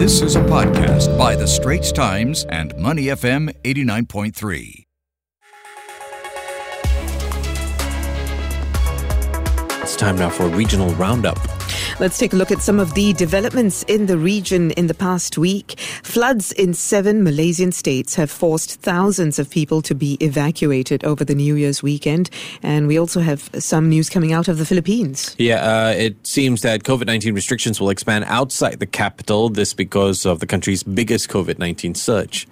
This is a podcast by The Straits Times and Money FM 89.3. It's time now for a regional roundup. Let's take a look at some of the developments in the region in the past week. Floods in seven Malaysian states have forced thousands of people to be evacuated over the New Year's weekend. And we also have some news coming out of the Philippines. Yeah, uh, it seems that COVID 19 restrictions will expand outside the capital, this because of the country's biggest COVID 19 surge.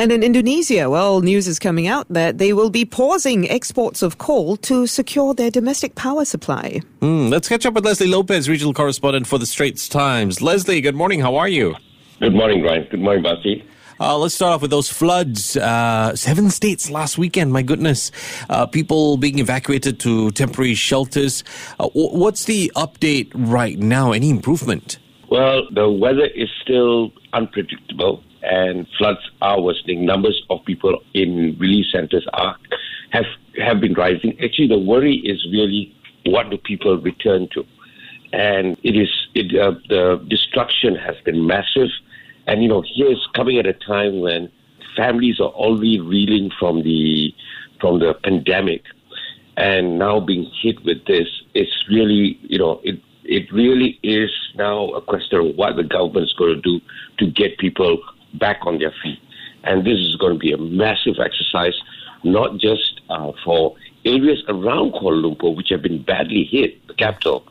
And in Indonesia, well, news is coming out that they will be pausing exports of coal to secure their domestic power supply. Mm, let's catch up with Leslie Lopez, regional correspondent for the Straits Times. Leslie, good morning. How are you? Good morning, Ryan. Good morning, Bharati. Uh, let's start off with those floods. Uh, seven states last weekend. My goodness, uh, people being evacuated to temporary shelters. Uh, what's the update right now? Any improvement? Well, the weather is still unpredictable, and floods are worsening. Numbers of people in relief centers are have have been rising. Actually, the worry is really what do people return to, and it is it, uh, the destruction has been massive, and you know here's coming at a time when families are already reeling from the from the pandemic, and now being hit with this, it's really you know it it really is now a question of what the government is going to do to get people back on their feet. And this is going to be a massive exercise, not just uh, for areas around Kuala Lumpur, which have been badly hit, the capital,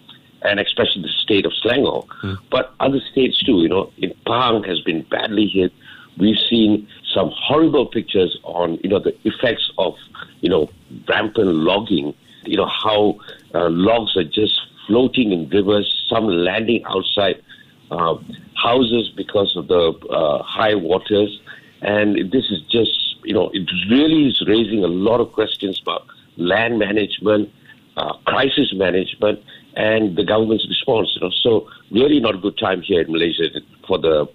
and especially the state of Selangor, mm. but other states too. You know, in Pahang has been badly hit. We've seen some horrible pictures on, you know, the effects of, you know, rampant logging. You know how uh, logs are just floating in rivers, some landing outside uh, houses because of the uh, high waters. And this is just, you know, it really is raising a lot of questions about land management, uh, crisis management, and the government's response. You know, so really not a good time here in Malaysia for the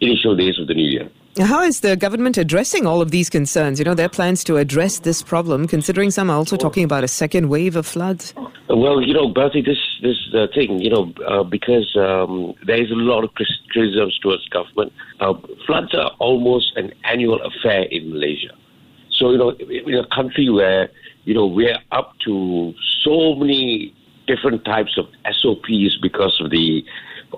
initial days of the new year. How is the government addressing all of these concerns? You know, their plans to address this problem, considering some are also talking about a second wave of floods. Well, you know, Bharati, this this uh, thing, you know, uh, because um, there is a lot of criticisms towards government. Uh, floods are almost an annual affair in Malaysia. So, you know, in a country where you know we're up to so many different types of SOPs because of the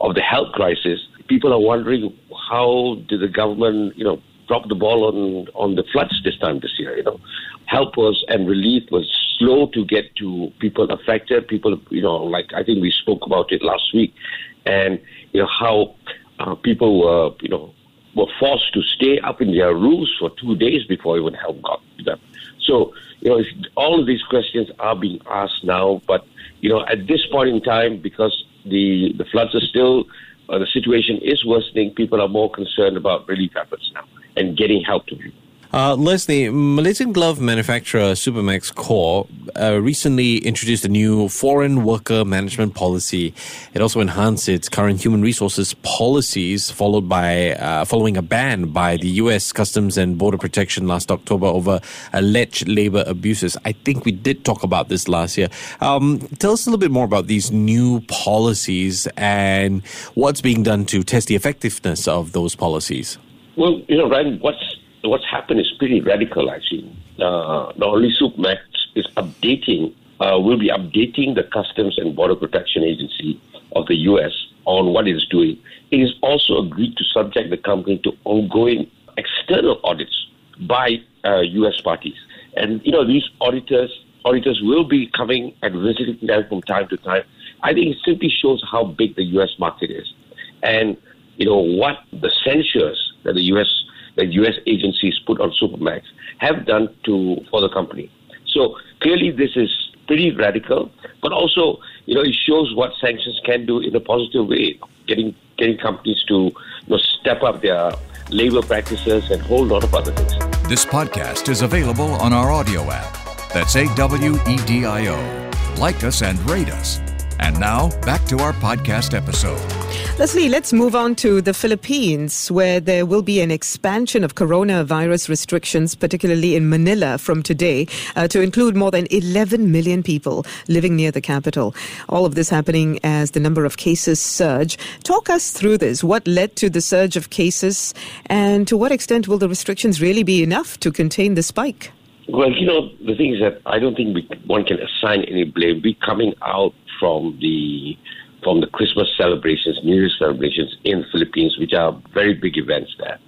of the health crisis, people are wondering how did the government, you know, drop the ball on on the floods this time this year. You know, help was and relief was slow to get to people affected. People, you know, like I think we spoke about it last week, and you know how uh, people were, you know, were forced to stay up in their rooms for two days before even help got to them. So, you know, all of these questions are being asked now, but you know, at this point in time, because the the floods are still uh, the situation is worsening, people are more concerned about relief efforts now and getting help to people. Uh, Leslie, Malaysian glove manufacturer Supermax Corp uh, recently introduced a new foreign worker management policy. It also enhanced its current human resources policies, followed by uh, following a ban by the U.S. Customs and Border Protection last October over alleged labor abuses. I think we did talk about this last year. Um, tell us a little bit more about these new policies and what's being done to test the effectiveness of those policies. Well, you know, Ryan, what's what's happened is pretty radical, actually. Uh, not only Supermax is updating, uh, will be updating the Customs and Border Protection Agency of the U.S. on what it is doing. It is also agreed to subject the company to ongoing external audits by uh, U.S. parties. And, you know, these auditors auditors will be coming and visiting them from time to time. I think it simply shows how big the U.S. market is. And, you know, what the censures that the U.S that U.S. agencies put on Supermax have done to for the company. So clearly, this is pretty radical, but also you know it shows what sanctions can do in a positive way, getting getting companies to you know, step up their labor practices and whole lot of other things. This podcast is available on our audio app. That's A W E D I O. Like us and rate us. And now, back to our podcast episode. Leslie, let's move on to the Philippines, where there will be an expansion of coronavirus restrictions, particularly in Manila from today, uh, to include more than 11 million people living near the capital. All of this happening as the number of cases surge. Talk us through this. What led to the surge of cases, and to what extent will the restrictions really be enough to contain the spike? Well, you know, the thing is that I don't think we, one can assign any blame. We coming out from the from the Christmas celebrations, New Year's celebrations in the Philippines, which are very big events there.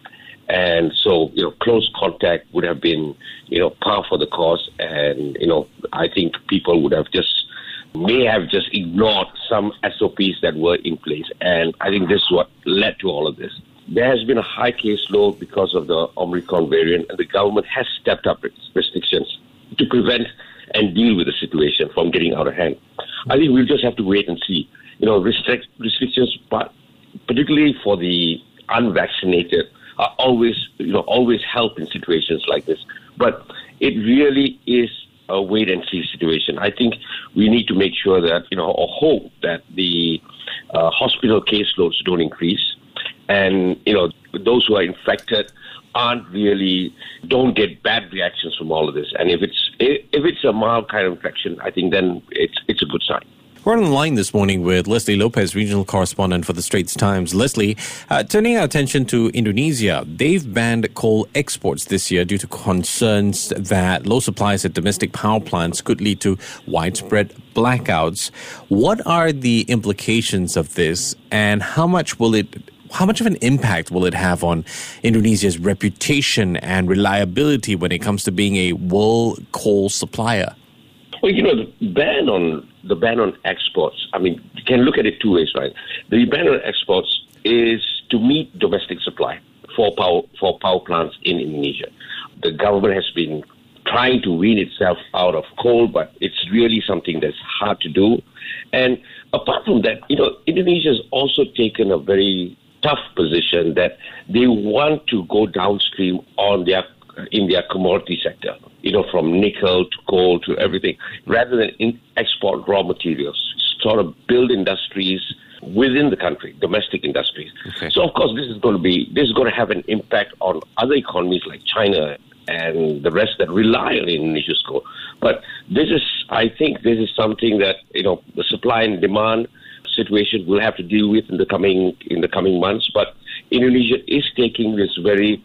And so, you know, close contact would have been, you know, par for the cause. And, you know, I think people would have just, may have just ignored some SOPs that were in place. And I think this is what led to all of this. There has been a high caseload because of the Omicron variant, and the government has stepped up its restrictions to prevent and deal with the situation from getting out of hand. I think we'll just have to wait and see you know, restrict, restrictions, but particularly for the unvaccinated, are always, you know, always help in situations like this. But it really is a wait and see situation. I think we need to make sure that, you know, or hope that the uh, hospital caseloads don't increase, and you know, those who are infected aren't really don't get bad reactions from all of this. And if it's if it's a mild kind of infection, I think then it's it's a good sign. We're on the line this morning with Leslie Lopez, regional correspondent for the Straits Times. Leslie, uh, turning our attention to Indonesia, they've banned coal exports this year due to concerns that low supplies at domestic power plants could lead to widespread blackouts. What are the implications of this, and how much will it how much of an impact will it have on Indonesia's reputation and reliability when it comes to being a world coal supplier? Well, you know, the ban on the ban on exports. I mean, you can look at it two ways, right? The ban on exports is to meet domestic supply for power for power plants in Indonesia. The government has been trying to wean itself out of coal, but it's really something that's hard to do. And apart from that, you know, Indonesia has also taken a very tough position that they want to go downstream on their in their commodity sector you know, from nickel to coal to everything, rather than in export raw materials, sort of build industries within the country, domestic industries. Okay. So of course this is going to be this is going to have an impact on other economies like China and the rest that rely on Indonesia's coal. But this is I think this is something that, you know, the supply and demand situation we'll have to deal with in the coming in the coming months. But Indonesia is taking this very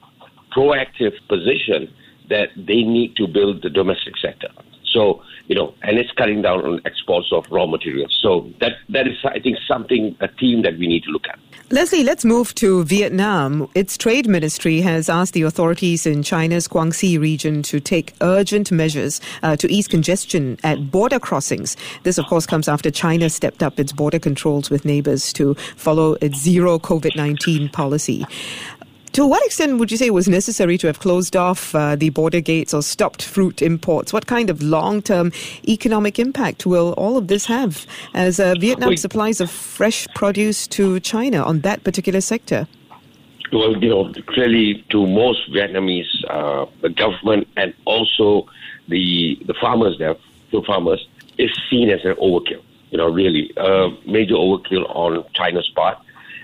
proactive position that they need to build the domestic sector. So, you know, and it's cutting down on exports of raw materials. So that that is, I think, something a theme that we need to look at. Leslie, let's move to Vietnam. Its trade ministry has asked the authorities in China's Guangxi region to take urgent measures uh, to ease congestion at border crossings. This, of course, comes after China stepped up its border controls with neighbors to follow its zero COVID 19 policy. To what extent would you say it was necessary to have closed off uh, the border gates or stopped fruit imports? What kind of long term economic impact will all of this have as uh, Vietnam supplies of fresh produce to China on that particular sector? Well, you know, clearly to most Vietnamese, uh, the government and also the the farmers there, the farmers, is seen as an overkill. You know, really, a major overkill on China's part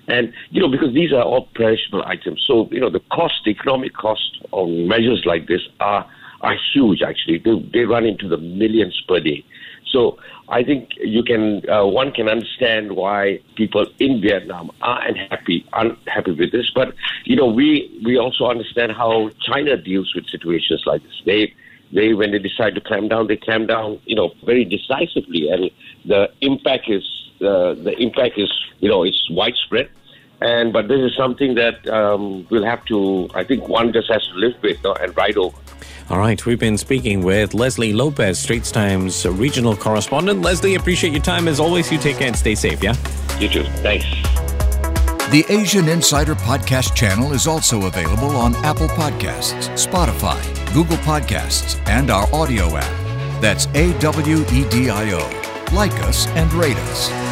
and, you know, because these are all perishable items. So, you know, the cost, the economic cost of measures like this are, are huge, actually. They, they run into the millions per day. So I think you can, uh, one can understand why people in Vietnam are unhappy, unhappy with this. But, you know, we, we also understand how China deals with situations like this. They, they, when they decide to clamp down, they clamp down, you know, very decisively. And the impact is, uh, the impact is, you know, it's widespread. And but this is something that um, we'll have to. I think one just has to live with uh, and ride over. All right, we've been speaking with Leslie Lopez, Straits Times regional correspondent. Leslie, appreciate your time as always. You take care and stay safe. Yeah. You too. Thanks. The Asian Insider Podcast channel is also available on Apple Podcasts, Spotify, Google Podcasts, and our audio app. That's A W E D I O. Like us and rate us.